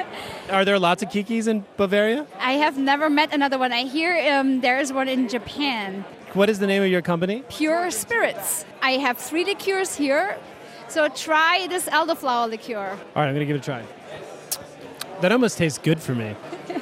[LAUGHS] Are there lots of Kikis in Bavaria? I have never met another one. I hear um, there is one in Japan. What is the name of your company? Pure Spirits. I have three liqueurs here. So try this elderflower liqueur. All right, I'm gonna give it a try. That almost tastes good for me. [LAUGHS]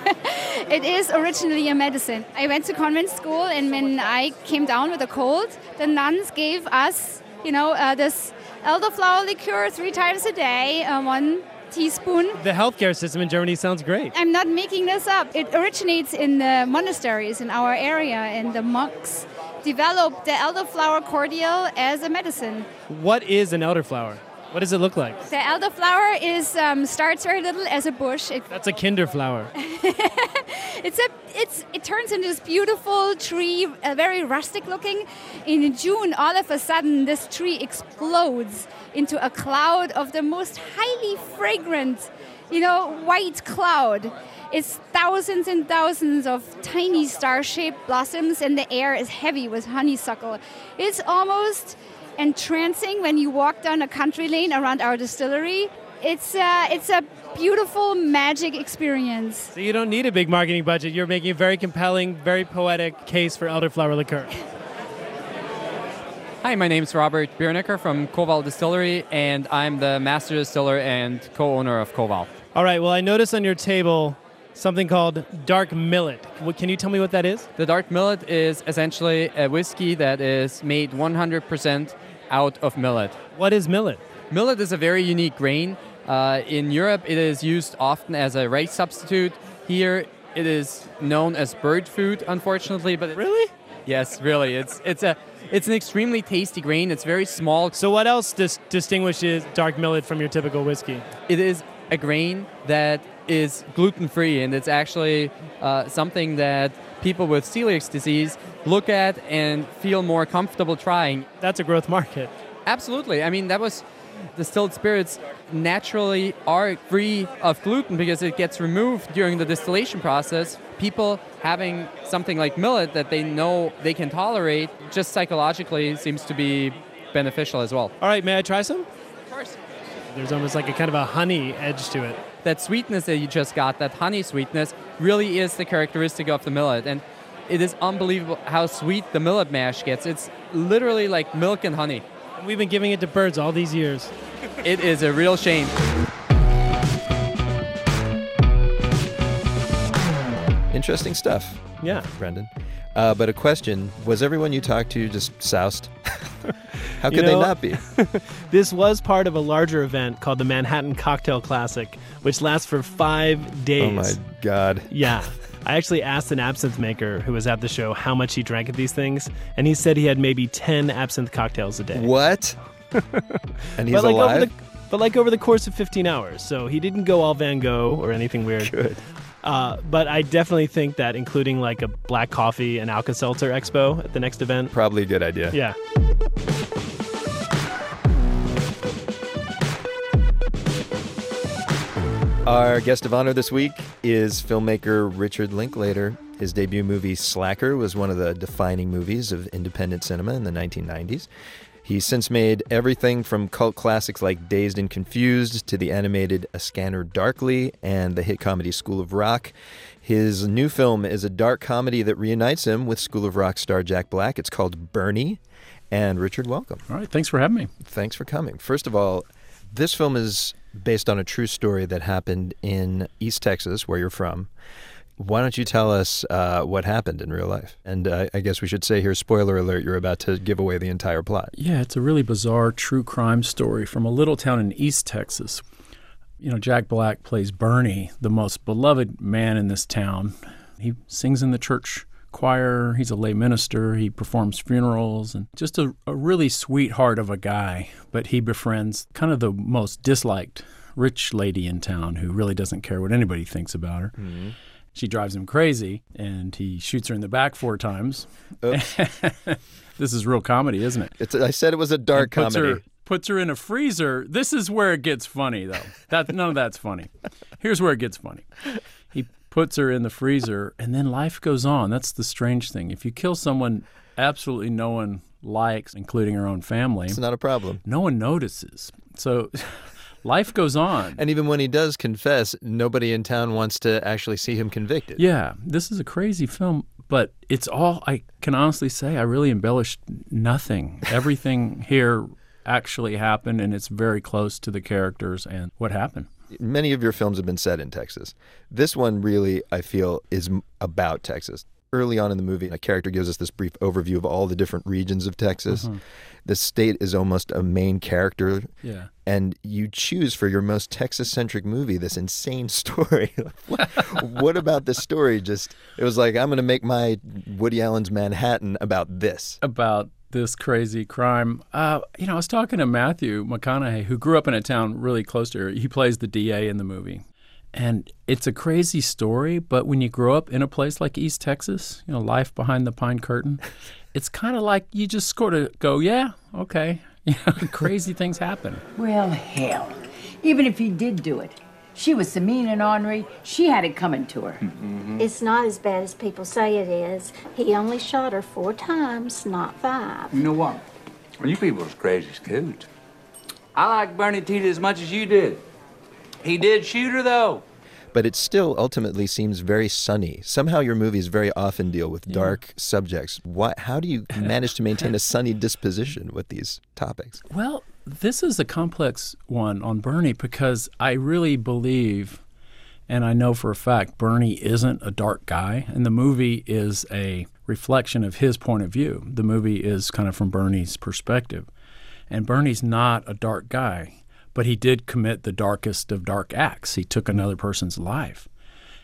It is originally a medicine. I went to convent school, and when I came down with a cold, the nuns gave us, you know, uh, this elderflower liqueur three times a day, uh, one teaspoon. The healthcare system in Germany sounds great. I'm not making this up. It originates in the monasteries in our area, and the monks developed the elderflower cordial as a medicine. What is an elderflower? What does it look like? The elderflower is um, starts very little as a bush. It, That's a kinderflower. [LAUGHS] it's a it's it turns into this beautiful tree, uh, very rustic looking. In June, all of a sudden, this tree explodes into a cloud of the most highly fragrant, you know, white cloud. It's thousands and thousands of tiny star-shaped blossoms, and the air is heavy with honeysuckle. It's almost entrancing when you walk down a country lane around our distillery. It's uh, it's a beautiful magic experience. So you don't need a big marketing budget. You're making a very compelling, very poetic case for elderflower liqueur. [LAUGHS] Hi, my name is Robert Birnecker from Koval Distillery, and I'm the master distiller and co-owner of Koval. All right. Well, I noticed on your table something called dark millet. What, can you tell me what that is? The dark millet is essentially a whiskey that is made 100% out of millet. What is millet? Millet is a very unique grain. Uh, in Europe, it is used often as a rice substitute. Here, it is known as bird food, unfortunately. But really, yes, really, it's it's a it's an extremely tasty grain. It's very small. So, what else dis- distinguishes dark millet from your typical whiskey? It is a grain that is gluten free, and it's actually uh, something that people with celiac disease look at and feel more comfortable trying. That's a growth market. Absolutely. I mean, that was distilled spirits naturally are free of gluten because it gets removed during the distillation process. People having something like millet that they know they can tolerate just psychologically seems to be beneficial as well. All right, may I try some? Of course. There's almost like a kind of a honey edge to it. That sweetness that you just got, that honey sweetness, really is the characteristic of the millet. And it is unbelievable how sweet the millet mash gets. It's literally like milk and honey. We've been giving it to birds all these years. [LAUGHS] It is a real shame. Interesting stuff. Yeah. Brendan. Uh, but a question Was everyone you talked to just soused? How could You know, they not be? [LAUGHS] this was part of a larger event called the Manhattan Cocktail Classic, which lasts for five days. Oh my God. Yeah. I actually asked an absinthe maker who was at the show how much he drank of these things, and he said he had maybe 10 absinthe cocktails a day. What? [LAUGHS] and he's but like alive? Over the, but like over the course of 15 hours. So he didn't go all Van Gogh or anything weird. Good. Uh, but I definitely think that including like a black coffee and Alka Seltzer expo at the next event. Probably a good idea. Yeah. Our guest of honor this week is filmmaker Richard Linklater. His debut movie, Slacker, was one of the defining movies of independent cinema in the 1990s. He's since made everything from cult classics like Dazed and Confused to the animated A Scanner Darkly and the hit comedy School of Rock. His new film is a dark comedy that reunites him with School of Rock star Jack Black. It's called Bernie. And Richard, welcome. All right, thanks for having me. Thanks for coming. First of all, this film is based on a true story that happened in East Texas, where you're from. Why don't you tell us uh, what happened in real life? And uh, I guess we should say here, spoiler alert, you're about to give away the entire plot. Yeah, it's a really bizarre true crime story from a little town in East Texas. You know, Jack Black plays Bernie, the most beloved man in this town. He sings in the church choir, he's a lay minister, he performs funerals, and just a, a really sweetheart of a guy. But he befriends kind of the most disliked rich lady in town who really doesn't care what anybody thinks about her. Mm-hmm. She drives him crazy, and he shoots her in the back four times. [LAUGHS] this is real comedy, isn't it? It's, I said it was a dark comedy. Her, puts her in a freezer. This is where it gets funny, though. That none of that's funny. Here's where it gets funny. Puts her in the freezer, and then life goes on. That's the strange thing. If you kill someone, absolutely no one likes, including her own family. It's not a problem. No one notices. So. [LAUGHS] life goes on. And even when he does confess, nobody in town wants to actually see him convicted. Yeah, this is a crazy film, but it's all I can honestly say. I really embellished nothing. Everything here actually happened, and it's very close to the characters and what happened. Many of your films have been set in Texas. This one really, I feel, is about Texas. Early on in the movie, a character gives us this brief overview of all the different regions of Texas. Mhm. The state is almost a main character. Yeah. And you choose for your most Texas centric movie this insane [LAUGHS] story. what, what about this story? Just, it was like, I'm going to make my Woody Allen's Manhattan about this. About this crazy crime. Uh, you know, I was talking to Matthew McConaughey, who grew up in a town really close to here. He plays the DA in the movie. And it's a crazy story, but when you grow up in a place like East Texas, you know, life behind the pine curtain, [LAUGHS] it's kind of like you just sort of go, yeah, okay. [LAUGHS] You know, crazy things happen. Well, hell. Even if he did do it, she was so mean and ornery, she had it coming to her. Mm-hmm. It's not as bad as people say it is. He only shot her four times, not five. You know what? Well, you people are crazy as coots. I like Bernie Tiede as much as you did. He did shoot her, though. But it still ultimately seems very sunny. Somehow your movies very often deal with dark subjects. Why, how do you [LAUGHS] manage to maintain a sunny disposition with these topics? Well, this is a complex one on Bernie because I really believe, and I know for a fact, Bernie isn't a dark guy, and the movie is a reflection of his point of view. The movie is kind of from Bernie's perspective. And Bernie's not a dark guy, but he did commit the darkest of dark acts. He took another person's life.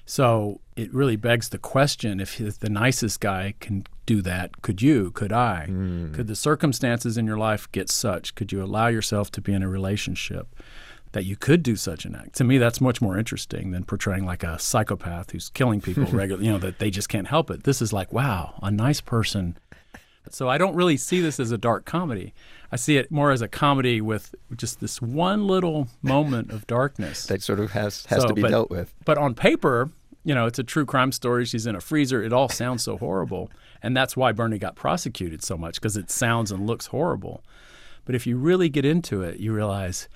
So it really begs the question if, if the nicest guy can do that, could you? Could I? Hmm. Could the circumstances in your life get such? Could you allow yourself to be in a relationship that you could do such an act? To me, that's much more interesting than portraying like a psychopath who's killing people [LAUGHS] regularly, you know, that they just can't help it. This is like, wow, a nice person. So I don't really see this as a dark comedy. I see it more as a comedy with just this one little moment of darkness [LAUGHS] that sort of has has to be but, dealt with. But on paper, you know, it's a true crime story. She's in a freezer. It all sounds so horrible, and that's why Bernie got prosecuted so much because it sounds and looks horrible. But if you really get into it, you realize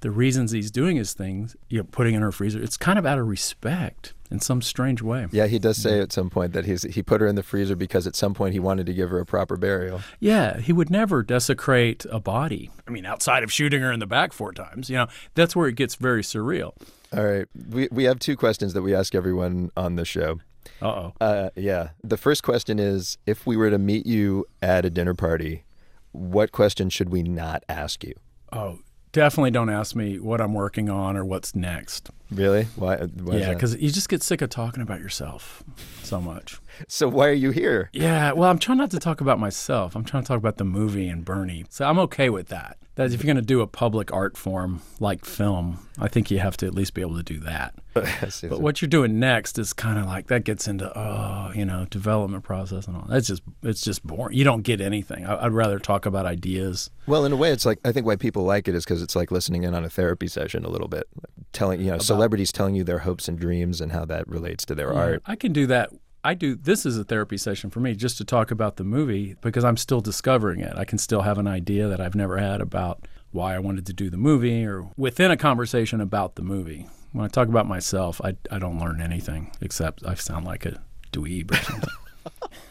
the reasons he's doing his things, you know, putting in her freezer, it's kind of out of respect in some strange way. Yeah, he does say at some point that he's he put her in the freezer because at some point he wanted to give her a proper burial. Yeah, he would never desecrate a body. I mean, outside of shooting her in the back four times, you know, that's where it gets very surreal. All right, we we have two questions that we ask everyone on the show. Uh-oh. Uh Yeah. The first question is: If we were to meet you at a dinner party, what question should we not ask you? Oh, definitely don't ask me what I'm working on or what's next. Really? Why? why yeah, because you just get sick of talking about yourself so much. So why are you here? Yeah, well, I'm trying not to talk about myself. I'm trying to talk about the movie and Bernie. So I'm okay with that. That if you're going to do a public art form like film, I think you have to at least be able to do that. [LAUGHS] But what you're doing next is kind of like that gets into oh, you know, development process and all. That's just it's just boring. You don't get anything. I, I'd rather talk about ideas. Well, in a way, it's like I think why people like it is because it's like listening in on a therapy session a little bit, telling you know celebrities telling you their hopes and dreams and how that relates to their Yeah, art. I can do that I do this is a therapy session for me just to talk about the movie because I'm still discovering it. I can still have an idea that I've never had about why I wanted to do the movie or within a conversation about the movie. When I talk about myself, I, I don't learn anything except I sound like a dweeb or something.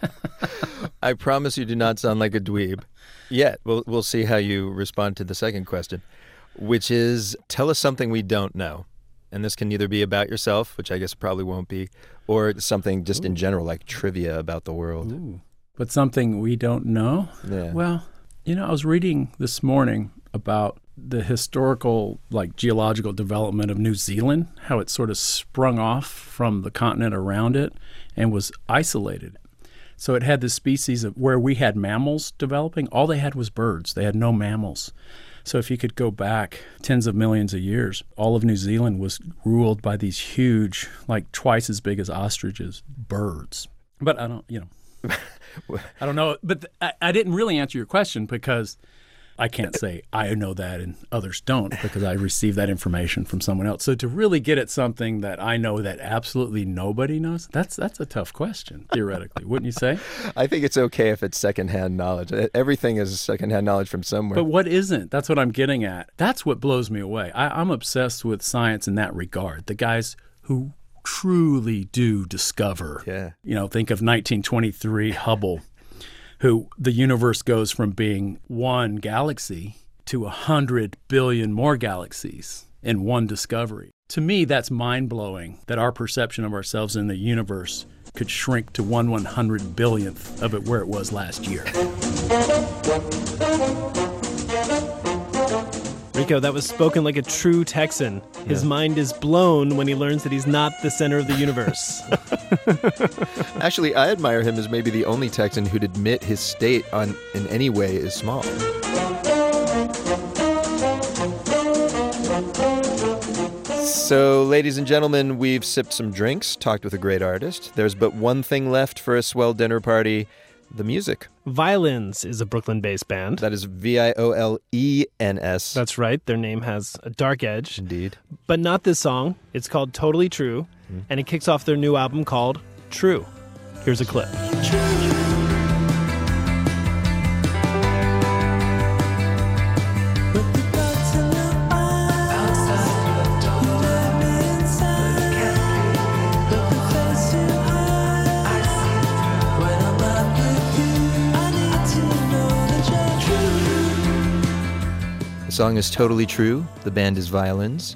[LAUGHS] [LAUGHS] I promise you do not sound like a dweeb yet. We'll, we'll see how you respond to the second question, which is tell us something we don't know. And this can either be about yourself, which I guess probably won't be, or something just in general, like trivia about the world. But something we don't know? Yeah. Well, you know, I was reading this morning about the historical, like geological development of New Zealand, how it sort of sprung off from the continent around it and was isolated. So it had this species of where we had mammals developing, all they had was birds. They had no mammals. So if you could go back tens of millions of years, all of New Zealand was ruled by these huge, like twice as big as ostriches, birds. But I don't, you know, [LAUGHS] I don't know. But th- I, I didn't really answer your question because I can't say I know that and others don't because I received that information from someone else. So to really get at something that I know that absolutely nobody knows, that's that's a tough question theoretically, wouldn't you say? [LAUGHS] I think it's okay if it's secondhand knowledge. Everything is secondhand knowledge from somewhere. But what isn't? That's what I'm getting at. That's what blows me away. I, I'm obsessed with science in that regard. The guys who truly do discover. Yeah. You know, think of 1923 Hubble, who the universe goes from being one galaxy to a hundred billion more galaxies in one discovery. To me, that's mind blowing that our perception of ourselves in the universe could shrink to one one hundred billionth of it where it was last year. Rico, that was spoken like a true Texan. His Yeah. mind is blown when he learns that he's not the center of the universe. [LAUGHS] Actually, I admire him as maybe the only Texan who'd admit his state on in any way is small. So, ladies and gentlemen, we've sipped some drinks, talked with a great artist. There's but one thing left for a swell dinner party the music. Violens is a Brooklyn based band. That is V I O L E N S. That's right. Their name has a dark edge. Indeed. But not this song. It's called Totally True, mm-hmm. and it kicks off their new album called True. Here's a clip. The song is totally true. The band is Violens.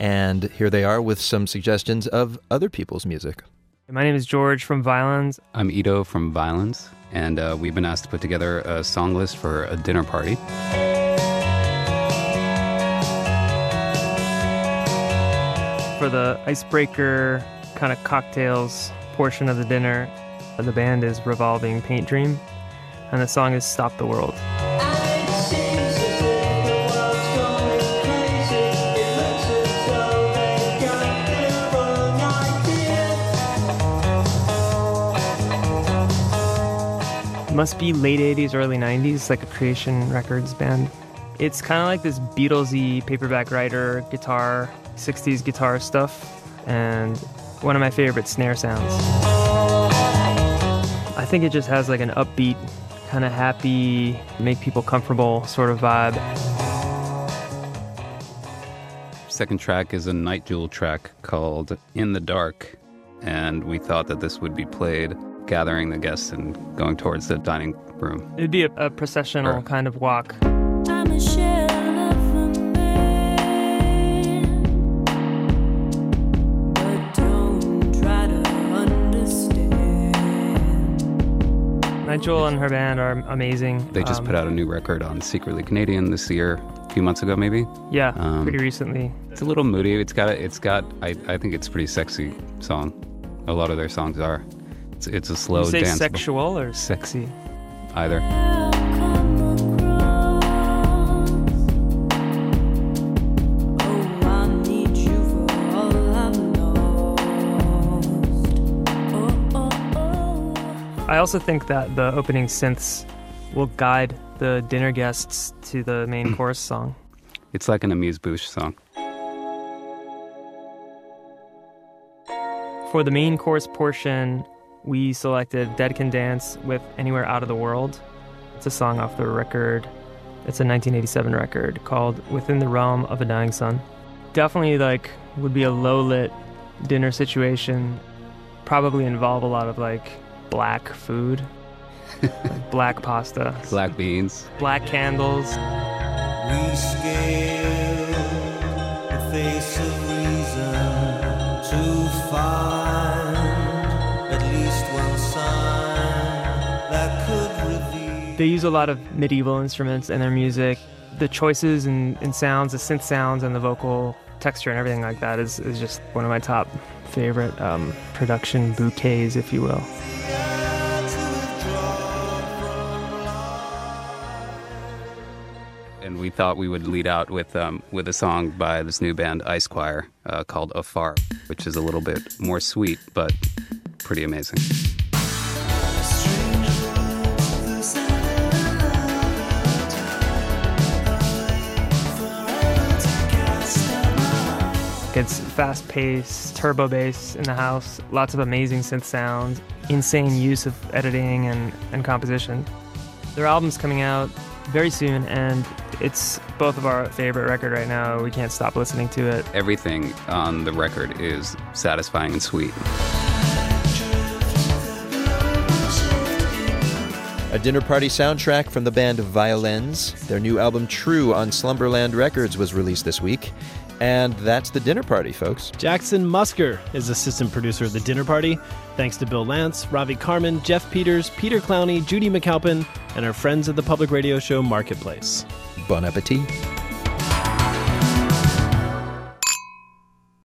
And here they are with some suggestions of other people's music. My name is George from Violens. I'm Iddo from Violens, and uh, we've been asked to put together a song list for a dinner party. For the icebreaker kind of cocktails portion of the dinner, the band is Revolving Paint Dream, and the song is Stop the World. Must be late 80s, early 90s, like a Creation Records band. It's kind of like this Beatlesy paperback writer guitar, 60s guitar stuff, and one of my favorite snare sounds. I think it just has like an upbeat, kind of happy, make people comfortable sort of vibe. Second track is a Nite Jewel track called In the Dark, and we thought that this would be played gathering the guests and going towards the dining room. It'd be a, a processional kind of walk. Nite Jewel and her band are amazing. They just Um, put out a new record on Secretly Canadian this year, a few months ago maybe. Yeah, Um, pretty recently. It's a little moody. It's got a, it's got I, I think it's a pretty sexy song. A lot of their songs are. It's, it's a slow you say dance. sexual or sexy? Either. I also think that the opening synths will guide the dinner guests to the main hmm. chorus song. It's like an amuse bouche song. For the main chorus portion, we selected Dead Can Dance with Anywhere Out of the World. It's a song off the record. It's a 1987 record called Within the Realm of a Dying Sun. Definitely like would be a low lit dinner situation. Probably involve a lot of like black food. like black pasta. [LAUGHS] Black beans. Black candles. We scale the face of reason to find They use a lot of medieval instruments in their music. The choices and, and sounds, the synth sounds and the vocal texture and everything like that is, is just one of my top favorite um, production bouquets, if you will. And we thought we would lead out with um, with a song by this new band Ice Choir uh, called Afar, which is a little bit more sweet but pretty amazing. It's fast paced, turbo bass in the house, lots of amazing synth sounds, insane use of editing and, and composition. Their album's coming out very soon, and it's both of our favorite record right now. We can't stop listening to it. Everything on the record is satisfying and sweet. A dinner party soundtrack from the band Violens. Their new album True on Slumberland Records was released this week. And that's the dinner party, folks. Jackson Musker is assistant producer of The Dinner Party. Thanks to Bill Lance, Ravi Carmen, Jeff Peters, Peter Clowney, Judy McAlpin, and our friends at the public radio show Marketplace. Bon appetit.